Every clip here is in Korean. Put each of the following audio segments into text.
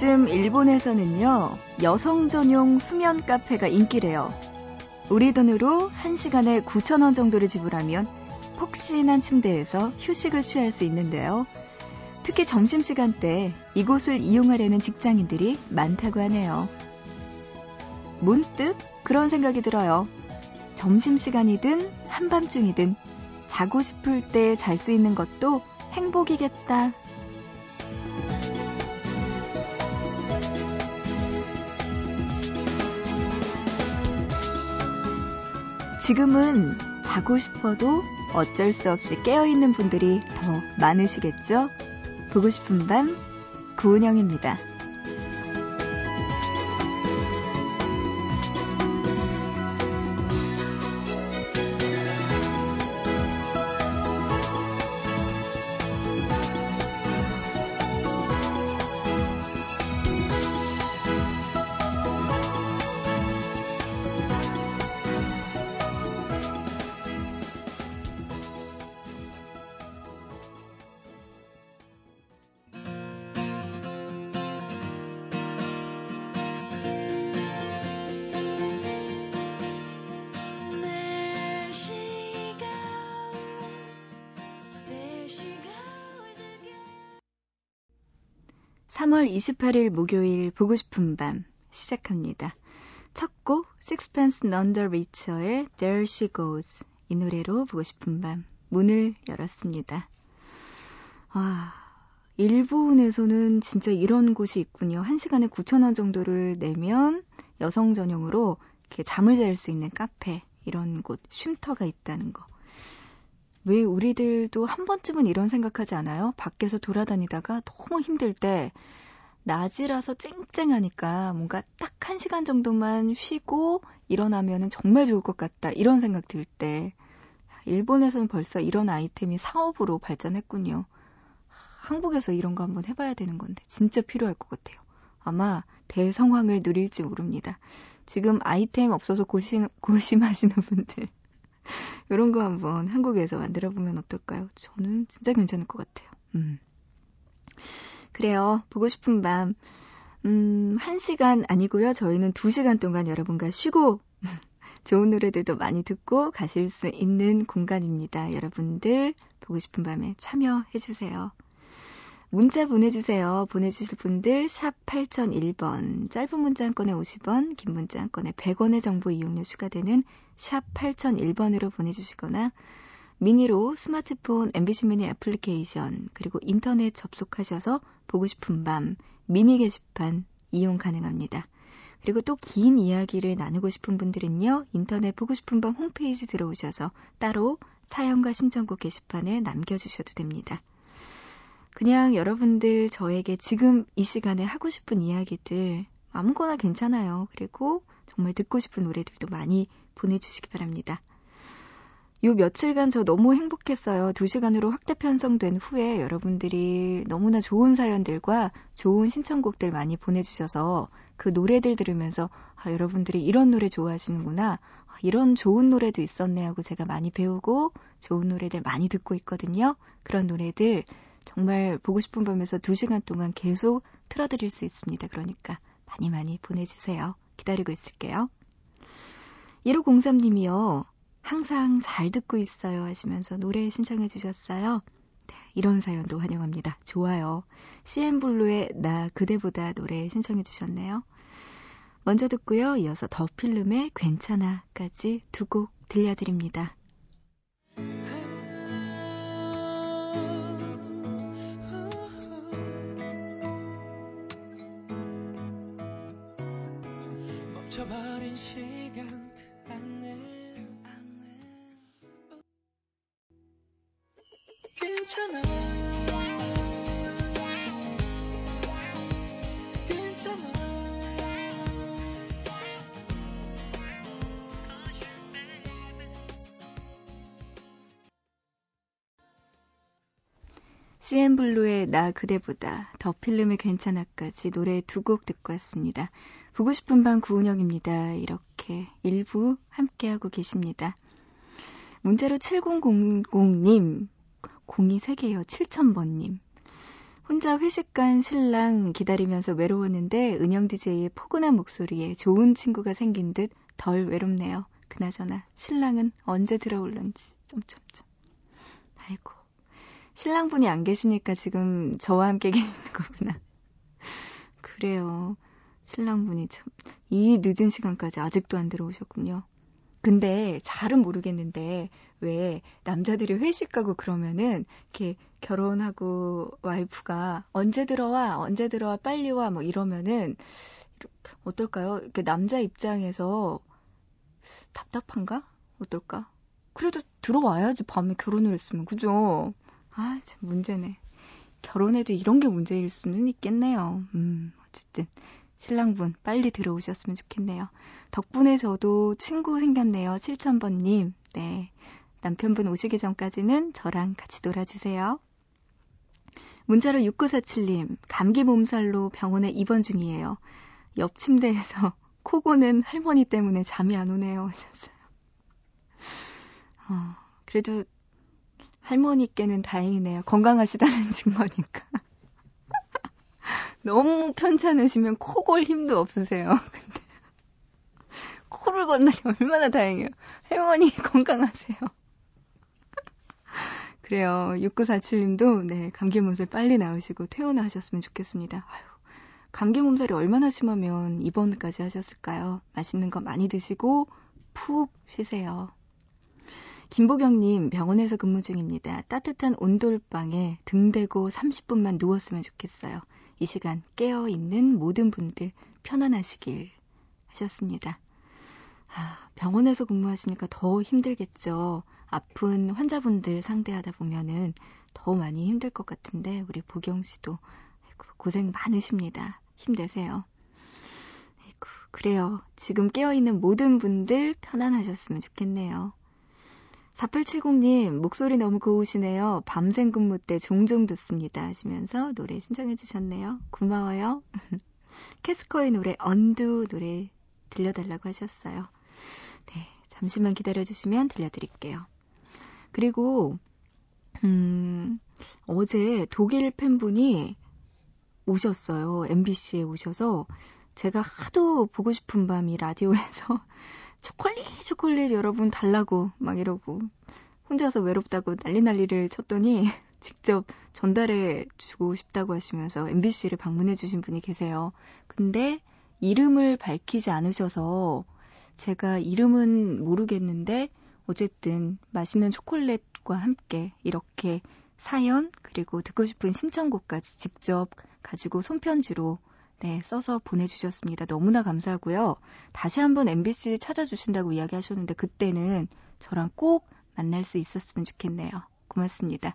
요즘 일본에서는요, 여성 전용 수면 카페가 인기래요. 우리 돈으로 1시간에 9,000원 정도를 지불하면 폭신한 침대에서 휴식을 취할 수 있는데요. 특히 점심시간 때 이곳을 이용하려는 직장인들이 많다고 하네요. 문득 그런 생각이 들어요. 점심시간이든 한밤중이든 자고 싶을 때 잘 수 있는 것도 행복이겠다. 지금은 자고 싶어도 어쩔 수 없이 깨어있는 분들이 더 많으시겠죠? 보고 싶은 밤, 구은영입니다. 3월 28일 목요일 보고 싶은 밤 시작합니다. 첫 곡 Sixpence None the Richer의 There She Goes 이 노래로 보고 싶은 밤 문을 열었습니다. 와, 일본에서는 진짜 이런 곳이 있군요. 1시간에 9,000원 정도를 내면 여성 전용으로 이렇게 잠을 잘 수 있는 카페 이런 곳 쉼터가 있다는 거. 왜 우리들도 한 번쯤은 이런 생각하지 않아요? 밖에서 돌아다니다가 너무 힘들 때 낮이라서 쨍쨍하니까 뭔가 딱 한 시간 정도만 쉬고 일어나면 정말 좋을 것 같다. 이런 생각 들 때. 일본에서는 벌써 이런 아이템이 사업으로 발전했군요. 한국에서 이런 거 한번 해봐야 되는 건데 진짜 필요할 것 같아요. 아마 대성황을 누릴지 모릅니다. 지금 아이템 없어서 고심, 고심하시는 분들 이런 거 한번 한국에서 만들어 보면 어떨까요? 저는 진짜 괜찮을 것 같아요. 음. 그래요. 보고 싶은 밤. 음, 한 시간 아니고요. 저희는 두 시간 동안 여러분과 쉬고 좋은 노래들도 많이 듣고 가실 수 있는 공간입니다. 여러분들 보고 싶은 밤에 참여해 주세요. 문자 보내주세요. 보내주실 분들 샵 8001번 짧은 문자 한 건에 50원 긴 문자 한 건에 100원의 정보 이용료 추가되는 샵 8001번으로 보내주시거나 미니로 스마트폰 MBC 미니 애플리케이션 그리고 인터넷 접속하셔서 보고 싶은 밤 미니 게시판 이용 가능합니다. 그리고 또 긴 이야기를 나누고 싶은 분들은요. 인터넷 보고 싶은 밤 홈페이지 들어오셔서 따로 사연과 신청곡 게시판에 남겨주셔도 됩니다. 그냥 여러분들 저에게 지금 이 시간에 하고 싶은 이야기들 아무거나 괜찮아요. 그리고 정말 듣고 싶은 노래들도 많이 보내주시기 바랍니다. 요 며칠간 저 너무 행복했어요. 두 시간으로 확대 편성된 후에 여러분들이 너무나 좋은 사연들과 좋은 신청곡들 많이 보내주셔서 그 노래들 들으면서 아, 여러분들이 이런 노래 좋아하시는구나. 아, 이런 좋은 노래도 있었네 하고 제가 많이 배우고 좋은 노래들 많이 듣고 있거든요. 그런 노래들 정말 보고 싶은 밤에서 2시간 동안 계속 틀어드릴 수 있습니다. 그러니까 많이 많이 보내주세요. 기다리고 있을게요. 1503님이요. 항상 잘 듣고 있어요 하시면서 노래 신청해 주셨어요. 네, 이런 사연도 환영합니다. 좋아요. CN블루의 나 그대보다 노래 신청해 주셨네요. 먼저 듣고요. 이어서 더 필름의 괜찮아까지 두 곡 들려드립니다. 멈춰버린 시간 CN블루의 나 그대보다 더 필름의 괜찮아까지 노래 두 곡 듣고 왔습니다. 보고 싶은 밤 구은영입니다. 이렇게 일부 함께하고 계십니다. 문자로 7000님, 02 3개요. 7000번님. 혼자 회식 간 신랑 기다리면서 외로웠는데 은영 DJ의 포근한 목소리에 좋은 친구가 생긴 듯 덜 외롭네요. 그나저나 신랑은 언제 들어올런지 점점점. 아이고 신랑분이 안 계시니까 지금 저와 함께 계시는 거구나. 그래요. 신랑분이 참 이 늦은 시간까지 아직도 안 들어오셨군요. 근데 잘은 모르겠는데 왜 남자들이 회식 가고 그러면은 이렇게 결혼하고 와이프가 언제 들어와 언제 들어와 빨리 와 뭐 이러면은 어떨까요? 이렇게 남자 입장에서 답답한가? 어떨까? 그래도 들어와야지 밤에 결혼을 했으면 그죠? 아 참 문제네. 결혼해도 이런 게 문제일 수는 있겠네요. 음 어쨌든 신랑분 빨리 들어오셨으면 좋겠네요. 덕분에 저도 친구 생겼네요. 7000번님. 네. 남편분 오시기 전까지는 저랑 같이 놀아주세요. 문자로 6947님, 감기 몸살로 병원에 입원 중이에요. 옆 침대에서 코 고는 할머니 때문에 잠이 안 오네요. 하셨어요. 어, 그래도 할머니께는 다행이네요. 건강하시다는 증거니까. 너무 편찮으시면 코골 힘도 없으세요. 근데 코를 건다니 얼마나 다행이에요. 할머니 건강하세요. 그래요. 6947님도 네, 감기 몸살 빨리 나으시고 퇴원하셨으면 좋겠습니다. 아유, 감기 몸살이 얼마나 심하면 입원까지 하셨을까요? 맛있는 거 많이 드시고 푹 쉬세요. 김보경님 병원에서 근무 중입니다. 따뜻한 온돌방에 등 대고 30분만 누웠으면 좋겠어요. 이 시간 깨어 있는 모든 분들 편안하시길 하셨습니다. 아, 병원에서 근무하시니까 더 힘들겠죠. 아픈 환자분들 상대하다 보면은 더 많이 힘들 것 같은데 우리 보경 씨도 고생 많으십니다. 힘내세요. 아이고, 그래요. 지금 깨어있는 모든 분들 편안하셨으면 좋겠네요. 4870님, 목소리 너무 고우시네요. 밤샘 근무 때 종종 듣습니다. 하시면서 노래 신청해 주셨네요. 고마워요. 캐스커의 노래, 언두 노래 들려달라고 하셨어요. 네, 잠시만 기다려주시면 들려드릴게요. 그리고, 음, 어제 독일 팬분이 오셨어요. MBC에 오셔서 제가 하도 보고 싶은 밤이 라디오에서 초콜릿, 초콜릿 여러분 달라고 막 이러고 혼자서 외롭다고 난리 난리를 쳤더니 직접 전달해 주고 싶다고 하시면서 MBC를 방문해 주신 분이 계세요. 근데 이름을 밝히지 않으셔서 제가 이름은 모르겠는데 어쨌든 맛있는 초콜릿과 함께 이렇게 사연 그리고 듣고 싶은 신청곡까지 직접 가지고 손편지로 네, 써서 보내주셨습니다. 너무나 감사하고요. 다시 한번 MBC 찾아주신다고 이야기하셨는데 그때는 저랑 꼭 만날 수 있었으면 좋겠네요. 고맙습니다.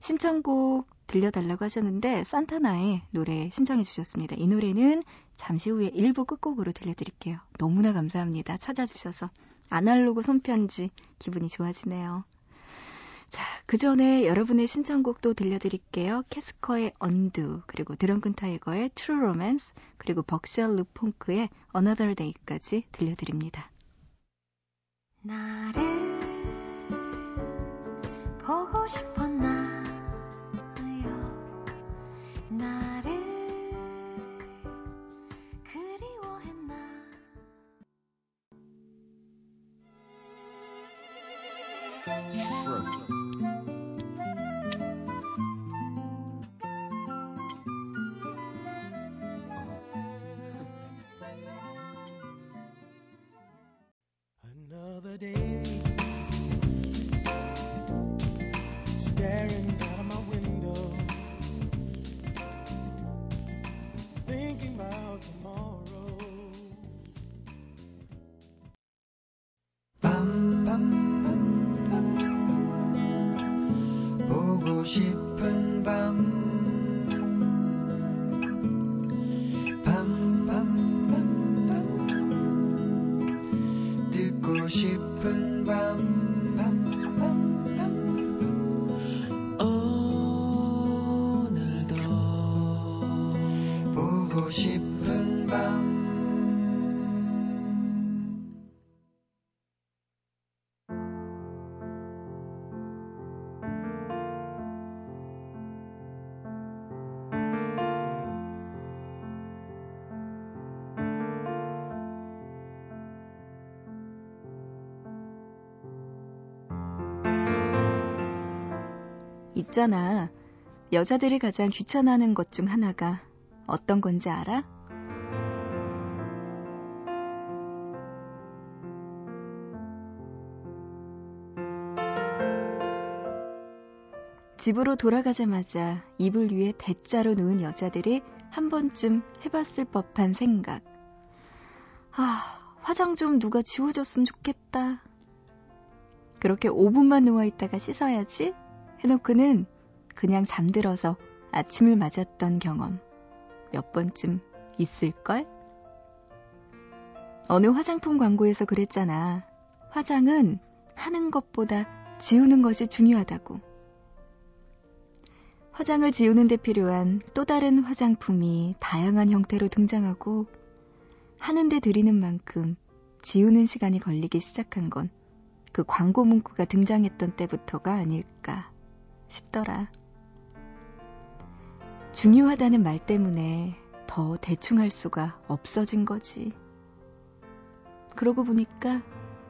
신청곡 들려달라고 하셨는데 산타나의 노래 신청해 주셨습니다. 이 노래는 잠시 후에 1부 끝곡으로 들려드릴게요. 너무나 감사합니다. 찾아주셔서 아날로그 손편지 기분이 좋아지네요. 자, 그 전에 여러분의 신청곡도 들려드릴게요. 캐스커의 Undo, 그리고 드렁큰 타이거의 True Romance, 그리고 벅샷 르퐁크의 Another Day까지 들려드립니다. 나를 보고 싶었나 나를 그리워했나 싶 있잖아. 여자들이 가장 귀찮아하는 것 중 하나가 어떤 건지 알아? 집으로 돌아가자마자 이불 위에 대자로 누운 여자들이 한 번쯤 해봤을 법한 생각. 아, 화장 좀 누가 지워줬으면 좋겠다. 그렇게 5분만 누워있다가 씻어야지 해놓고는 그냥 잠들어서 아침을 맞았던 경험 몇 번쯤 있을걸? 어느 화장품 광고에서 그랬잖아. 화장은 하는 것보다 지우는 것이 중요하다고. 화장을 지우는 데 필요한 또 다른 화장품이 다양한 형태로 등장하고 하는데 들이는 만큼 지우는 시간이 걸리기 시작한 건 그 광고 문구가 등장했던 때부터가 아닐까 싶더라. 중요하다는 말 때문에 더 대충 할 수가 없어진 거지. 그러고 보니까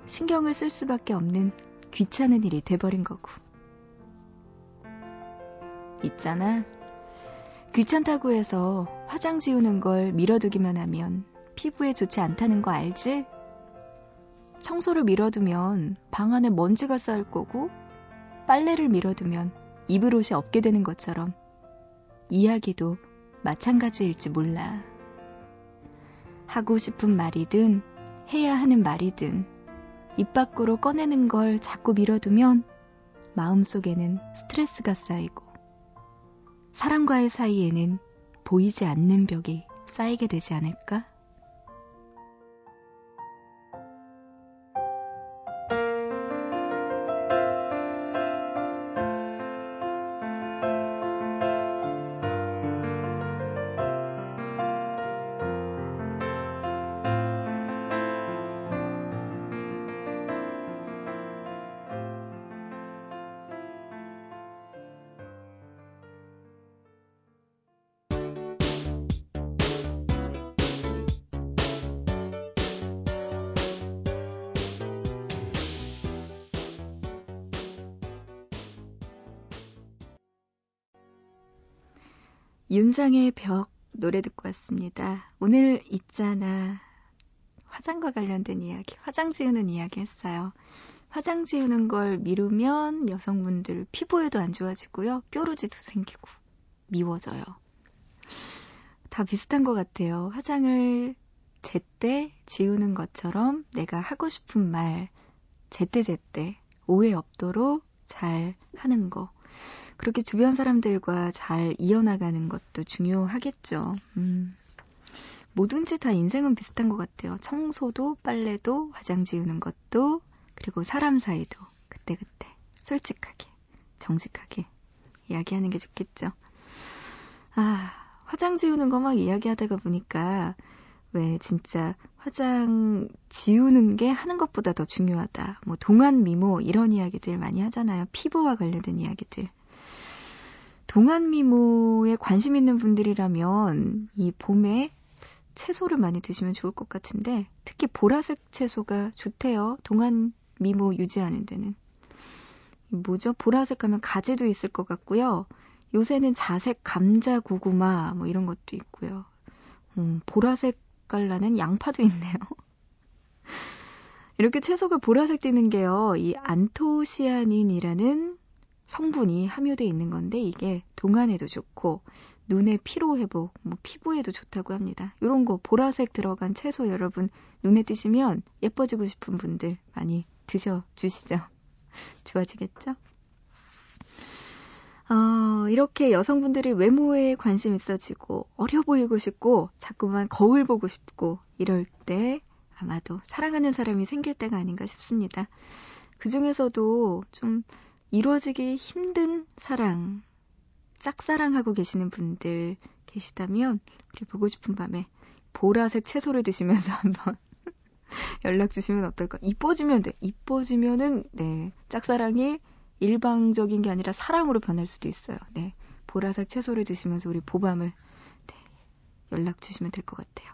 신경을 쓸 수밖에 없는 귀찮은 일이 돼버린 거고. 있잖아. 귀찮다고 해서 화장 지우는 걸 밀어두기만 하면 피부에 좋지 않다는 거 알지? 청소를 밀어두면 방 안에 먼지가 쌓일 거고 빨래를 밀어두면 입을 옷이 없게 되는 것처럼 이야기도 마찬가지일지 몰라. 하고 싶은 말이든 해야 하는 말이든 입 밖으로 꺼내는 걸 자꾸 밀어두면 마음속에는 스트레스가 쌓이고 사람과의 사이에는 보이지 않는 벽이 쌓이게 되지 않을까? 윤상의 벽 노래 듣고 왔습니다. 오늘 있잖아. 화장과 관련된 이야기, 화장 지우는 이야기 했어요. 화장 지우는 걸 미루면 여성분들 피부에도 안 좋아지고요. 뾰루지도 생기고 미워져요. 다 비슷한 것 같아요. 화장을 제때 지우는 것처럼 내가 하고 싶은 말 제때제때 오해 없도록 잘 하는 거. 그렇게 주변 사람들과 잘 이어나가는 것도 중요하겠죠. 음. 뭐든지 다 인생은 비슷한 것 같아요. 청소도, 빨래도, 화장 지우는 것도, 그리고 사람 사이도 그때그때 솔직하게, 정직하게 이야기하는 게 좋겠죠. 아, 화장 지우는 거 막 이야기하다가 보니까 왜 진짜 화장 지우는 게 하는 것보다 더 중요하다. 뭐 동안 미모 이런 이야기들 많이 하잖아요. 피부와 관련된 이야기들. 동안 미모에 관심 있는 분들이라면 이 봄에 채소를 많이 드시면 좋을 것 같은데 특히 보라색 채소가 좋대요. 동안 미모 유지하는 데는. 뭐죠? 보라색 하면 가지도 있을 것 같고요. 요새는 자색 감자 고구마 뭐 이런 것도 있고요. 음, 보라색 깔라는 양파도 있네요. 이렇게 채소가 보라색 띠는 게요. 이 안토시아닌이라는 성분이 함유되어 있는 건데 이게 동안에도 좋고 눈의 피로 회복, 뭐 피부에도 좋다고 합니다. 이런 거 보라색 들어간 채소 여러분 눈에 띄시면 예뻐지고 싶은 분들 많이 드셔 주시죠. 좋아지겠죠? 어, 이렇게 여성분들이 외모에 관심 있어지고 어려 보이고 싶고 자꾸만 거울 보고 싶고 이럴 때 아마도 사랑하는 사람이 생길 때가 아닌가 싶습니다. 그 중에서도 좀 이루어지기 힘든 사랑, 짝사랑하고 계시는 분들 계시다면 우리 보고 싶은 밤에 보라색 채소를 드시면서 한번 연락 주시면 어떨까? 이뻐지면 돼. 이뻐지면은 네 짝사랑이 일방적인 게 아니라 사랑으로 변할 수도 있어요. 네 보라색 채소를 드시면서 우리 보밤을 네, 연락 주시면 될 것 같아요.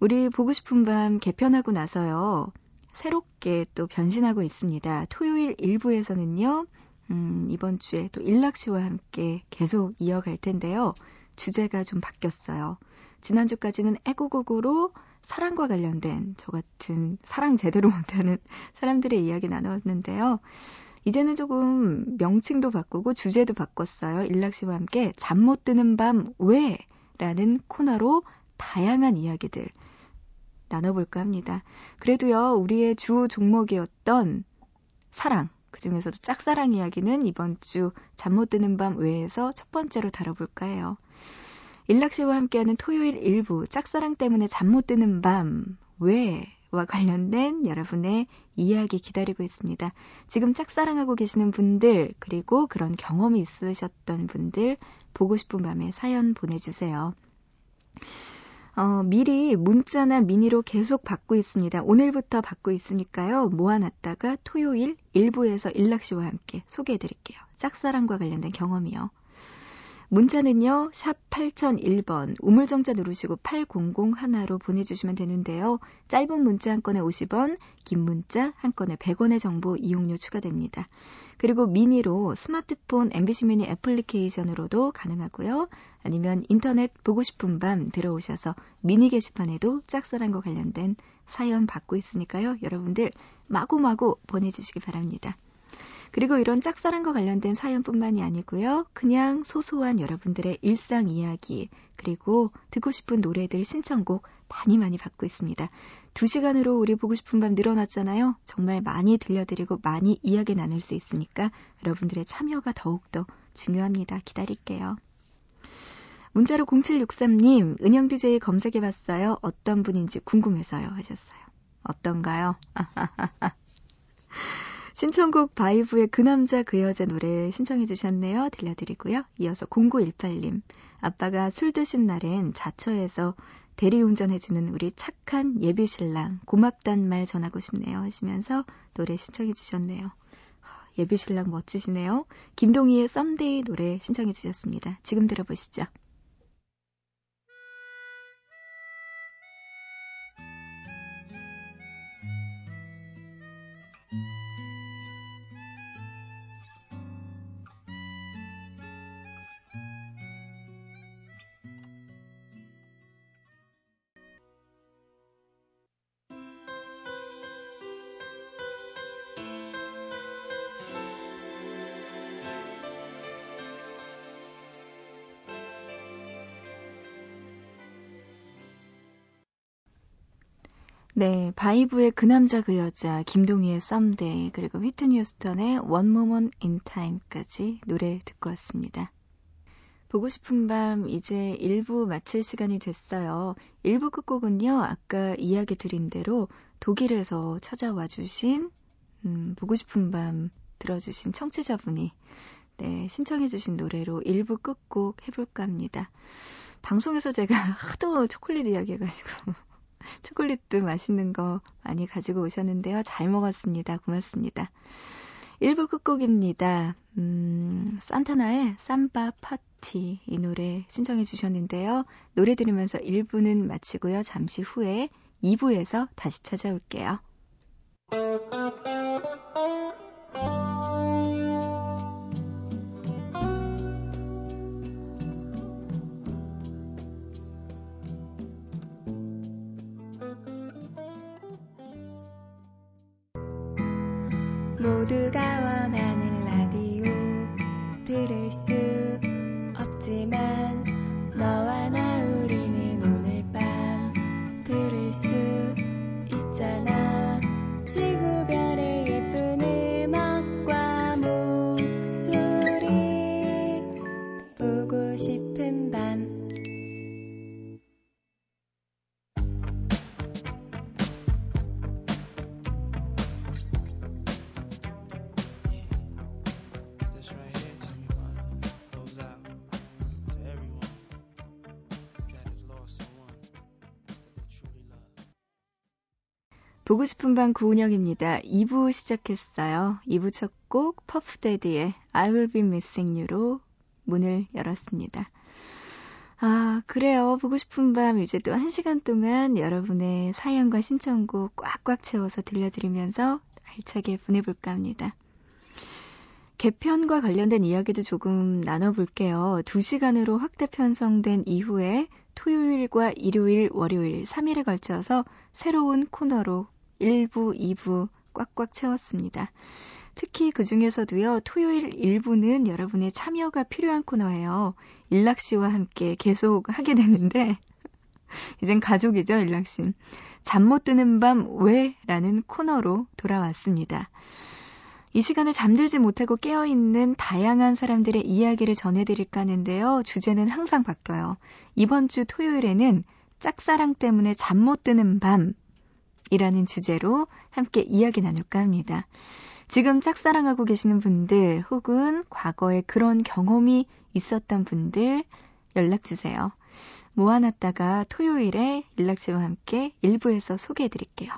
우리 보고 싶은 밤 개편하고 나서요. 새롭게 또 변신하고 있습니다. 토요일 1부에서는요. 음, 이번 주에 또 일락 씨와 함께 계속 이어갈 텐데요. 주제가 좀 바뀌었어요. 지난주까지는 애국곡으로 사랑과 관련된 저 같은 사랑 제대로 못하는 사람들의 이야기 나눴는데요. 이제는 조금 명칭도 바꾸고 주제도 바꿨어요. 일락 씨와 함께 잠 못 드는 밤 왜? 라는 코너로 다양한 이야기들 나눠볼까 합니다. 그래도요, 우리의 주 종목이었던 사랑, 그 중에서도 짝사랑 이야기는 이번 주 잠 못 드는 밤 외에서 첫 번째로 다뤄볼까 해요. 일락 씨와 함께하는 토요일 일부 짝사랑 때문에 잠 못 드는 밤 왜 와 관련된 여러분의 이야기 기다리고 있습니다. 지금 짝사랑하고 계시는 분들 그리고 그런 경험이 있으셨던 분들 보고 싶은 밤에 사연 보내주세요. 어, 미리 문자나 미니로 계속 받고 있습니다. 오늘부터 받고 있으니까요. 모아놨다가 토요일 일부에서 일락 씨와 함께 소개해드릴게요. 짝사랑과 관련된 경험이요. 문자는요, 샵 8001번, 우물정자 누르시고 8001로 보내주시면 되는데요. 짧은 문자 한 건에 50원, 긴 문자 한 건에 100원의 정보 이용료 추가됩니다. 그리고 미니로 스마트폰 MBC 미니 애플리케이션으로도 가능하고요. 아니면 인터넷 보고 싶은 밤 들어오셔서 미니 게시판에도 짝사랑과 관련된 사연 받고 있으니까요. 여러분들 마구마구 보내주시기 바랍니다. 그리고 이런 짝사랑과 관련된 사연뿐만이 아니고요. 그냥 소소한 여러분들의 일상 이야기, 그리고 듣고 싶은 노래들 신청곡 많이 많이 받고 있습니다. 두 시간으로 우리 보고 싶은 밤 늘어났잖아요. 정말 많이 들려드리고 많이 이야기 나눌 수 있으니까 여러분들의 참여가 더욱더 중요합니다. 기다릴게요. 문자로 0763님, 은영 DJ 검색해봤어요. 어떤 분인지 궁금해서요. 하셨어요. 어떤가요? 신청곡 바이브의 그 남자 그 여자 노래 신청해 주셨네요. 들려드리고요. 이어서 0918님. 아빠가 술 드신 날엔 자처에서 대리운전해주는 우리 착한 예비신랑 고맙단 말 전하고 싶네요 하시면서 노래 신청해 주셨네요. 예비신랑 멋지시네요. 김동희의 썸데이 노래 신청해 주셨습니다. 지금 들어보시죠. 네, 바이브의 그 남자 그 여자, 김동희의 썸데이, 그리고 휘트니 휴스턴의 One Moment in Time까지 노래 듣고 왔습니다. 보고 싶은 밤 이제 1부 마칠 시간이 됐어요. 1부 끝곡은요, 아까 이야기 드린 대로 독일에서 찾아와 주신 음, 보고 싶은 밤 들어주신 청취자분이 네, 신청해 주신 노래로 1부 끝곡 해볼까 합니다. 방송에서 제가 하도 초콜릿 이야기 해가지고 초콜릿도 맛있는 거 많이 가지고 오셨는데요. 잘 먹었습니다. 고맙습니다. 1부 끝곡입니다. 음, 산타나의 삼바 파티 이 노래 신청해 주셨는데요. 노래 들으면서 1부는 마치고요. 잠시 후에 2부에서 다시 찾아올게요. 모두가 보고 싶은 밤 구은영입니다. 2부 시작했어요. 2부 첫 곡 퍼프데디의 I Will Be Missing You로 문을 열었습니다. 아, 그래요. 보고 싶은 밤 이제 또 1시간 동안 여러분의 사연과 신청곡 꽉꽉 채워서 들려드리면서 알차게 보내볼까 합니다. 개편과 관련된 이야기도 조금 나눠볼게요. 2시간으로 확대 편성된 이후에 토요일과 일요일, 월요일 3일에 걸쳐서 새로운 코너로 1부, 2부 꽉꽉 채웠습니다. 특히 그 중에서도요, 토요일 1부는 여러분의 참여가 필요한 코너예요. 일락 씨와 함께 계속 하게 되는데, 이젠 가족이죠, 일락 씨. 잠 못 드는 밤 왜? 라는 코너로 돌아왔습니다. 이 시간에 잠들지 못하고 깨어있는 다양한 사람들의 이야기를 전해드릴까 하는데요. 주제는 항상 바뀌어요. 이번 주 토요일에는 짝사랑 때문에 잠 못 드는 밤 이라는 주제로 함께 이야기 나눌까 합니다. 지금 짝사랑하고 계시는 분들 혹은 과거에 그런 경험이 있었던 분들 연락 주세요. 모아놨다가 토요일에 일락지와 함께 일부에서 소개해 드릴게요.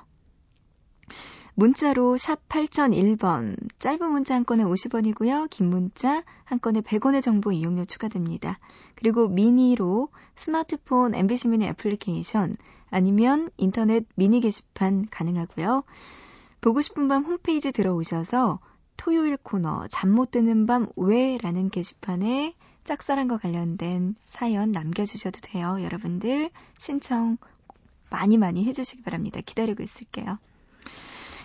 문자로 샵 8001번, 짧은 문자 한 건에 50원이고요. 긴 문자 한 건에 100원의 정보 이용료 추가됩니다. 그리고 미니로 스마트폰 MBC 미니 애플리케이션 아니면 인터넷 미니 게시판 가능하고요. 보고 싶은 밤 홈페이지 들어오셔서 토요일 코너 잠 못 드는 밤 왜라는 게시판에 짝사랑과 관련된 사연 남겨주셔도 돼요. 여러분들 신청 많이 많이 해주시기 바랍니다. 기다리고 있을게요.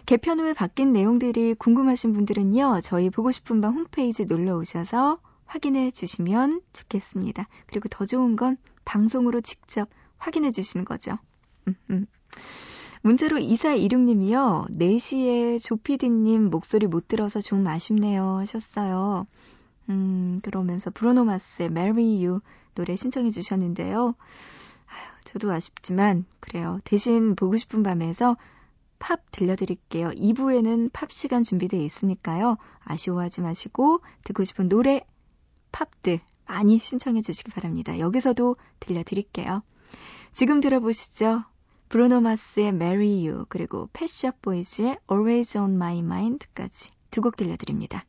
개편 후에 바뀐 내용들이 궁금하신 분들은요, 저희 보고 싶은 밤 홈페이지 놀러 오셔서 확인해 주시면 좋겠습니다. 그리고 더 좋은 건 방송으로 직접 확인해 주시는 거죠. 음, 음. 문자로 2426님이요. 4시에 조피디님 목소리 못 들어서 좀 아쉽네요 하셨어요. 음, 그러면서 브로노마스의 Marry You 노래 신청해 주셨는데요. 아휴, 저도 아쉽지만, 그래요. 대신 보고 싶은 밤에서 팝 들려드릴게요. 2부에는 팝 시간 준비되어 있으니까요. 아쉬워하지 마시고 듣고 싶은 노래, 팝들 많이 신청해 주시기 바랍니다. 여기서도 들려드릴게요. 지금 들어보시죠. 브루노 마스의 Marry You 그리고 패션 보이즈의 Always on My Mind까지 두 곡 들려드립니다.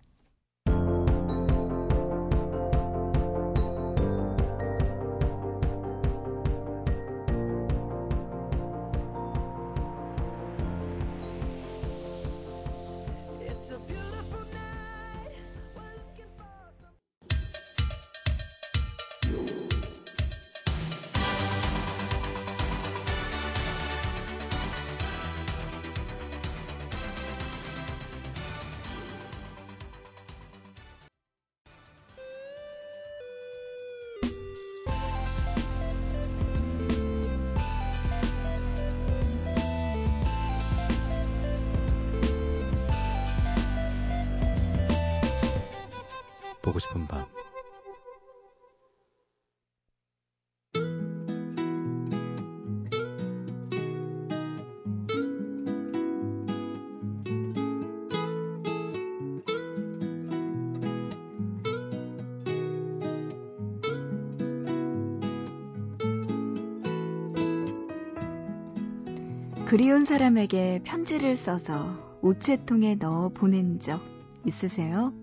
그리운 사람에게 편지를 써서 우체통에 넣어 보낸 적 있으세요?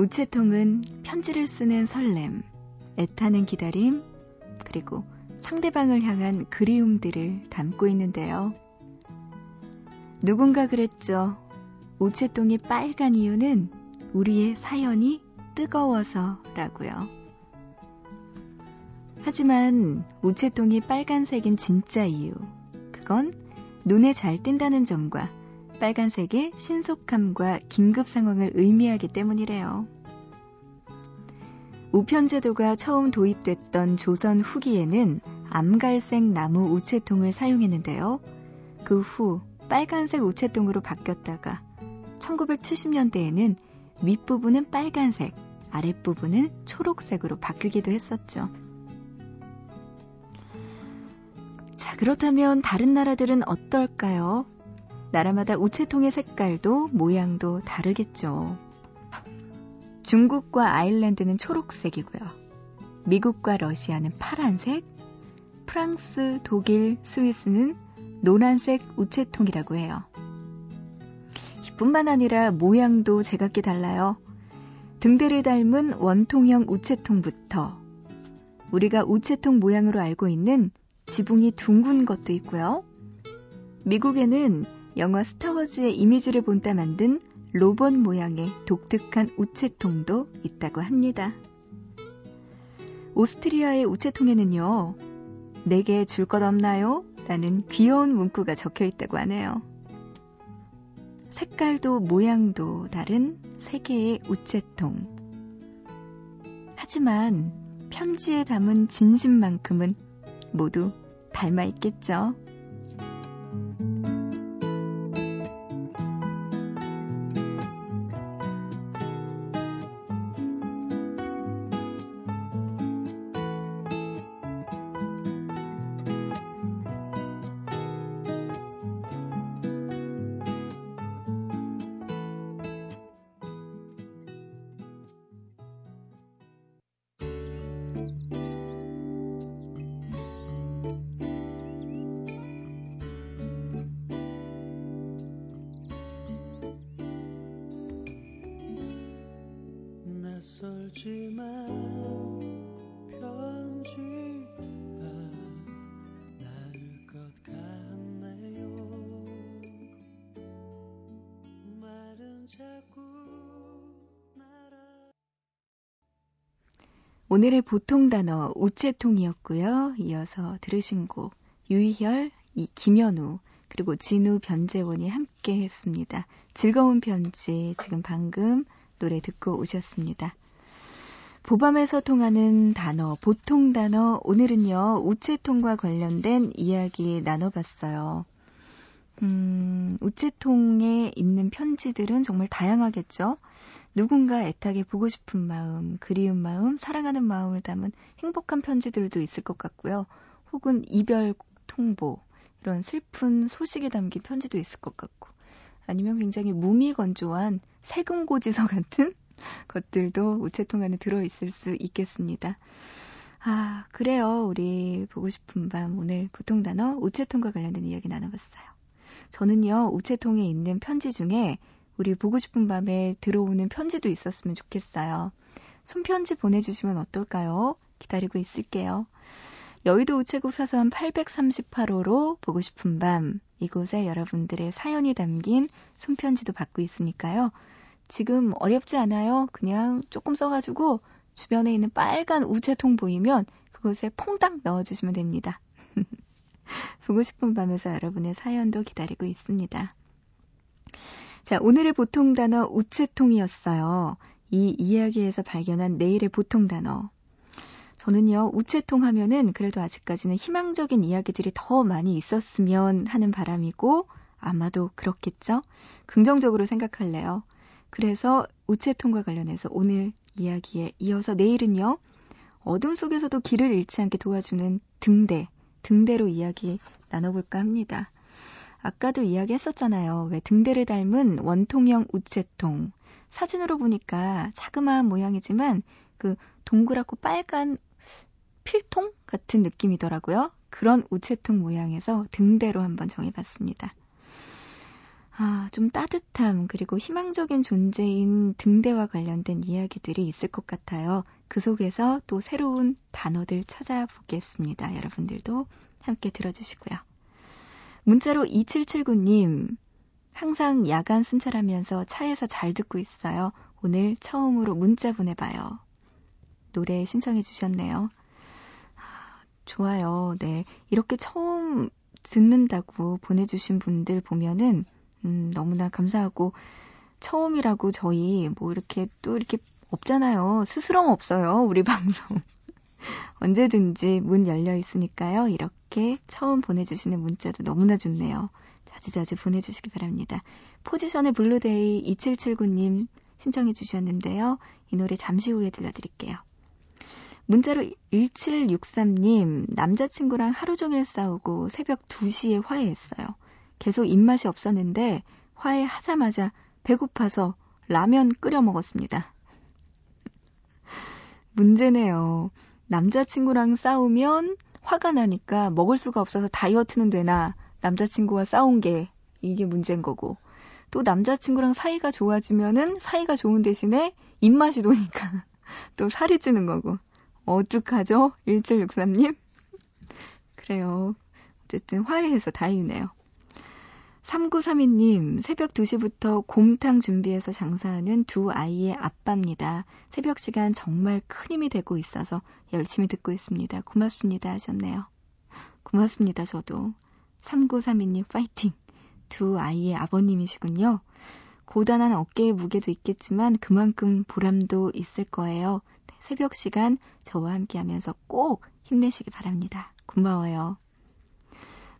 우체통은 편지를 쓰는 설렘, 애타는 기다림, 그리고 상대방을 향한 그리움들을 담고 있는데요. 누군가 그랬죠. 우체통이 빨간 이유는 우리의 사연이 뜨거워서라고요. 하지만 우체통이 빨간색인 진짜 이유, 그건 눈에 잘 띈다는 점과 빨간색의 신속함과 긴급 상황을 의미하기 때문이래요. 우편제도가 처음 도입됐던 조선 후기에는 암갈색 나무 우체통을 사용했는데요. 그 후 빨간색 우체통으로 바뀌었다가 1970년대에는 윗부분은 빨간색, 아랫부분은 초록색으로 바뀌기도 했었죠. 자, 그렇다면 다른 나라들은 어떨까요? 나라마다 우체통의 색깔도 모양도 다르겠죠. 중국과 아일랜드는 초록색이고요. 미국과 러시아는 파란색, 프랑스, 독일, 스위스는 노란색 우체통이라고 해요. 뿐만 아니라 모양도 제각기 달라요. 등대를 닮은 원통형 우체통부터 우리가 우체통 모양으로 알고 있는 지붕이 둥근 것도 있고요. 미국에는 영화 스타워즈의 이미지를 본따 만든 로봇 모양의 독특한 우체통도 있다고 합니다. 오스트리아의 우체통에는요, 내게 줄 것 없나요? 라는 귀여운 문구가 적혀 있다고 하네요. 색깔도 모양도 다른 세 개의 우체통. 하지만 편지에 담은 진심만큼은 모두 닮아 있겠죠. 오늘의 보통 단어 우체통이었고요. 이어서 들으신 곡 유희열, 이 김현우 그리고 진우 변재원이 함께 했습니다. 즐거운 편지 지금 방금 노래 듣고 오셨습니다. 보밤에서 통하는 단어, 보통 단어, 오늘은요, 우체통과 관련된 이야기 나눠봤어요. 음, 우체통에 있는 편지들은 정말 다양하겠죠? 누군가 애타게 보고 싶은 마음, 그리운 마음, 사랑하는 마음을 담은 행복한 편지들도 있을 것 같고요. 혹은 이별 통보, 이런 슬픈 소식이 담긴 편지도 있을 것 같고. 아니면 굉장히 무미건조한 세금고지서 같은 것들도 우체통 안에 들어있을 수 있겠습니다. 아, 그래요. 우리 보고 싶은 밤 오늘 보통 단어 우체통과 관련된 이야기 나눠봤어요. 저는요, 우체통에 있는 편지 중에 우리 보고 싶은 밤에 들어오는 편지도 있었으면 좋겠어요. 손편지 보내주시면 어떨까요? 기다리고 있을게요. 여의도 우체국 사선 838호로 보고 싶은 밤 이곳에 여러분들의 사연이 담긴 손편지도 받고 있으니까요. 지금 어렵지 않아요. 그냥 조금 써가지고 주변에 있는 빨간 우체통 보이면 그곳에 퐁당 넣어주시면 됩니다. 보고 싶은 밤에서 여러분의 사연도 기다리고 있습니다. 자, 오늘의 보통 단어 우체통이었어요. 이 이야기에서 발견한 내일의 보통 단어 저는요, 우체통 하면은 그래도 아직까지는 희망적인 이야기들이 더 많이 있었으면 하는 바람이고, 아마도 그렇겠죠? 긍정적으로 생각할래요. 그래서 우체통과 관련해서 오늘 이야기에 이어서 내일은요, 어둠 속에서도 길을 잃지 않게 도와주는 등대, 등대로 이야기 나눠볼까 합니다. 아까도 이야기했었잖아요. 왜 등대를 닮은 원통형 우체통. 사진으로 보니까 자그마한 모양이지만 그 동그랗고 빨간 필통 같은 느낌이더라고요. 그런 우체통 모양에서 등대로 한번 정해봤습니다. 아, 좀 따뜻함, 그리고 희망적인 존재인 등대와 관련된 이야기들이 있을 것 같아요. 그 속에서 또 새로운 단어들 찾아보겠습니다. 여러분들도 함께 들어주시고요. 문자로 2779님, 항상 야간 순찰하면서 차에서 잘 듣고 있어요. 오늘 처음으로 문자 보내봐요. 노래 신청해 주셨네요. 좋아요. 네. 이렇게 처음 듣는다고 보내주신 분들 보면은, 음, 너무나 감사하고, 처음이라고 저희 뭐 이렇게 또 이렇게 없잖아요. 스스럼 없어요. 우리 방송. 언제든지 문 열려 있으니까요. 이렇게 처음 보내주시는 문자도 너무나 좋네요. 자주자주 보내주시기 바랍니다. 포지션의 Blue Day 2779님 신청해 주셨는데요. 이 노래 잠시 후에 들려드릴게요. 문자로 1763님, 남자친구랑 하루 종일 싸우고 새벽 2시에 화해했어요. 계속 입맛이 없었는데 화해하자마자 배고파서 라면 끓여 먹었습니다. 문제네요. 남자친구랑 싸우면 화가 나니까 먹을 수가 없어서 다이어트는 되나 남자친구와 싸운 게 이게 문제인 거고 또 남자친구랑 사이가 좋아지면은 사이가 좋은 대신에 입맛이 도니까 또 살이 찌는 거고 어떡하죠? 1763님? 그래요. 어쨌든 화해해서 다행이네요. 3932님, 새벽 2시부터 곰탕 준비해서 장사하는 두 아이의 아빠입니다. 새벽 시간 정말 큰 힘이 되고 있어서 열심히 듣고 있습니다. 고맙습니다. 하셨네요. 고맙습니다. 저도. 3932님 파이팅! 두 아이의 아버님이시군요. 고단한 어깨의 무게도 있겠지만 그만큼 보람도 있을 거예요. 새벽 시간 저와 함께 하면서 꼭 힘내시기 바랍니다. 고마워요.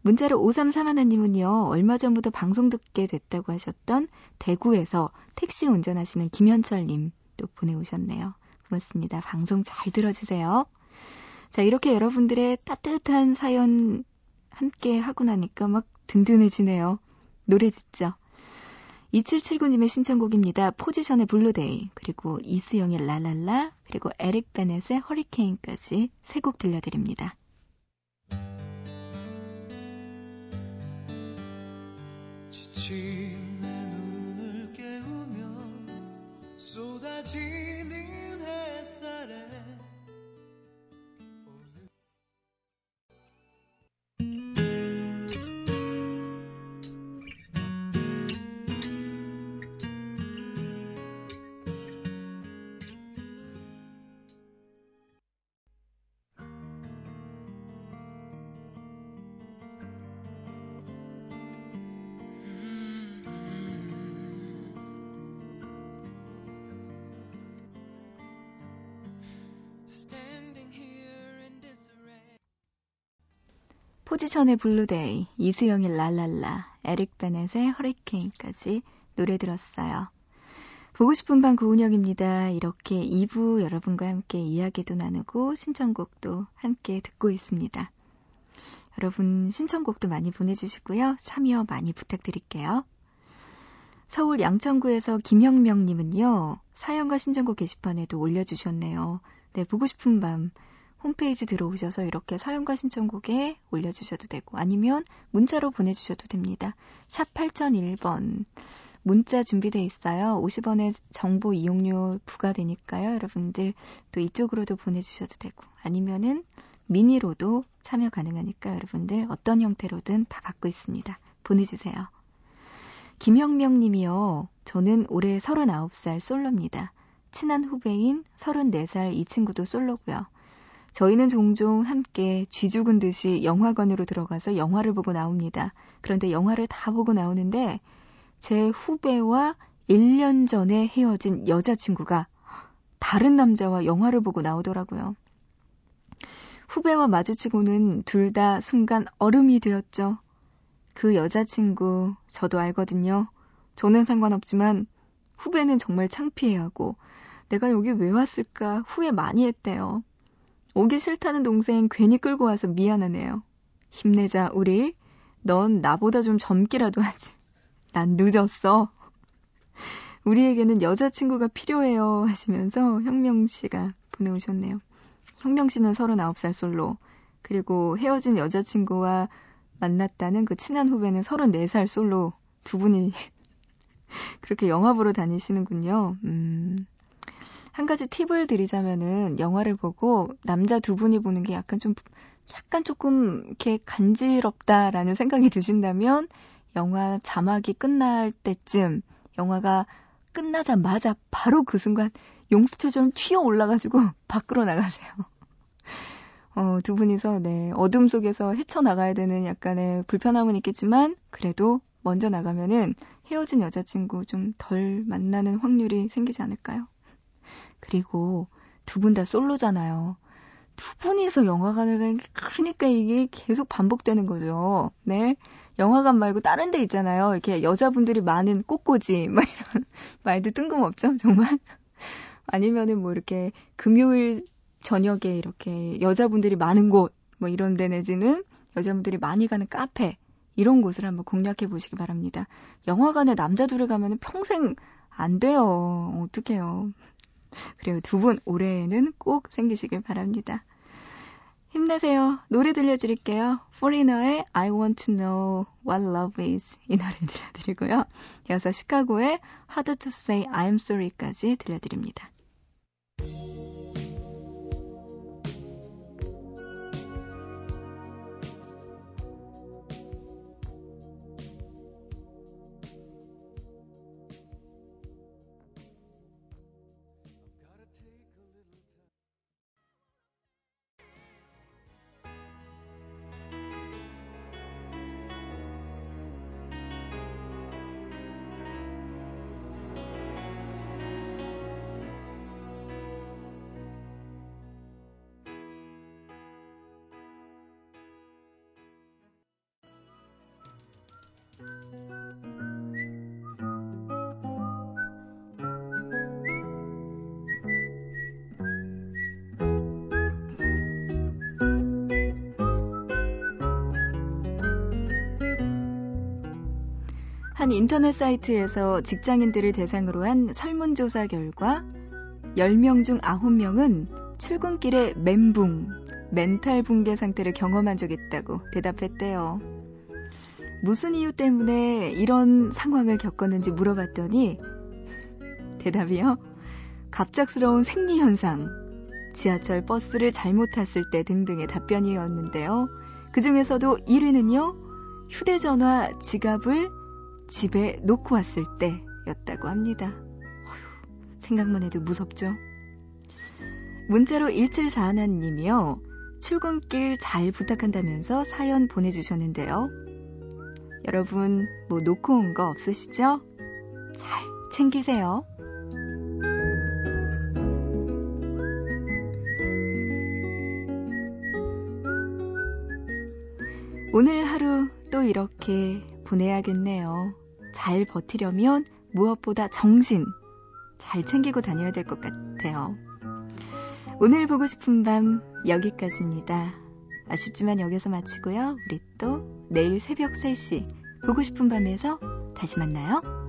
문자로 5331님은요, 얼마 전부터 방송 듣게 됐다고 하셨던 대구에서 택시 운전하시는 김현철님 또 보내오셨네요. 고맙습니다. 방송 잘 들어주세요. 자, 이렇게 여러분들의 따뜻한 사연 함께 하고 나니까 막 든든해지네요. 노래 듣죠. 2779님의 신청곡입니다. 포지션의 Blue Day, 그리고 이수영의 라랄라, 그리고 에릭 베넷의 허리케인까지 세 곡 들려드립니다. 지 포지션의 Blue Day, 이수영의 랄랄라, 에릭 베넷의 허리케인까지 노래 들었어요. 보고 싶은 밤 고은영입니다. 이렇게 2부 여러분과 함께 이야기도 나누고 신청곡도 함께 듣고 있습니다. 여러분 신청곡도 많이 보내주시고요. 참여 많이 부탁드릴게요. 서울 양천구에서 김형명님은요. 사연과 신청곡 게시판에도 올려주셨네요. 네, 보고 싶은 밤 홈페이지 들어오셔서 이렇게 사연과 신청곡에 올려주셔도 되고 아니면 문자로 보내주셔도 됩니다. 샵 8001번 문자 준비돼 있어요. 50원의 정보 이용료 부과되니까요. 여러분들 또 이쪽으로도 보내주셔도 되고 아니면은 미니로도 참여 가능하니까 여러분들 어떤 형태로든 다 받고 있습니다. 보내주세요. 김형명 님이요. 저는 올해 39살 솔로입니다. 친한 후배인 34살 이 친구도 솔로고요. 저희는 종종 함께 쥐 죽은 듯이 영화관으로 들어가서 영화를 보고 나옵니다. 그런데 영화를 다 보고 나오는데 제 후배와 1년 전에 헤어진 여자친구가 다른 남자와 영화를 보고 나오더라고요. 후배와 마주치고는 둘 다 순간 얼음이 되었죠. 그 여자친구 저도 알거든요. 저는 상관없지만 후배는 정말 창피해하고 내가 여기 왜 왔을까 후회 많이 했대요. 오기 싫다는 동생 괜히 끌고 와서 미안하네요. 힘내자, 우리. 넌 나보다 좀 젊기라도 하지. 난 늦었어. 우리에게는 여자친구가 필요해요. 하시면서 형명 씨가 보내오셨네요. 형명 씨는 39살 솔로. 그리고 헤어진 여자친구와 만났다는 그 친한 후배는 34살 솔로. 두 분이 그렇게 영화 보러 다니시는군요. 음. 한 가지 팁을 드리자면은 영화를 보고 남자 두 분이 보는 게 약간 좀 약간 조금 이렇게 간지럽다라는 생각이 드신다면 영화 자막이 끝날 때쯤 영화가 끝나자마자 바로 그 순간 용수철처럼 튀어 올라가지고 밖으로 나가세요. 어, 두 분이서 네, 어둠 속에서 헤쳐나가야 되는 약간의 불편함은 있겠지만 그래도 먼저 나가면은 헤어진 여자친구 좀 덜 만나는 확률이 생기지 않을까요? 그리고 두 분 다 솔로잖아요. 두 분이서 영화관을 게 그러니까 이게 계속 반복되는 거죠. 네. 영화관 말고 다른 데 있잖아요. 이렇게 여자분들이 많은 꽃꽂이 막 이런 말도 뜬금없죠. 정말. 아니면은 뭐 이렇게 금요일 저녁에 이렇게 여자분들이 많은 곳 뭐 이런 데 내지는 여자분들이 많이 가는 카페 이런 곳을 한번 공략해 보시기 바랍니다. 영화관에 남자 둘이 가면은 평생 안 돼요. 어떡해요. 그리고 두 분 올해에는 꼭 생기시길 바랍니다. 힘내세요. 노래 들려드릴게요. 포리너의 I want to know what love is 이 노래 들려드리고요. 이어서 시카고의 Hard to say I'm sorry까지 들려드립니다. 한 인터넷 사이트에서 직장인들을 대상으로 한 설문조사 결과 10명 중 9명은 출근길에 멘붕, 멘탈 붕괴 상태를 경험한 적 있다고 대답했대요. 무슨 이유 때문에 이런 상황을 겪었는지 물어봤더니 대답이요. 갑작스러운 생리현상, 지하철 버스를 잘못 탔을 때 등등의 답변이었는데요. 그 중에서도 1위는요, 휴대전화, 지갑을 집에 놓고 왔을 때였다고 합니다. 생각만 해도 무섭죠? 문자로 1741님이요. 출근길 잘 부탁한다면서 사연 보내주셨는데요. 여러분, 뭐 놓고 온 거 없으시죠? 잘 챙기세요. 오늘 하루 또 이렇게 보내야겠네요. 잘 버티려면 무엇보다 정신 잘 챙기고 다녀야 될 것 같아요. 오늘 보고 싶은 밤 여기까지입니다. 아쉽지만 여기서 마치고요. 우리 또 내일 새벽 3시 보고 싶은 밤에서 다시 만나요.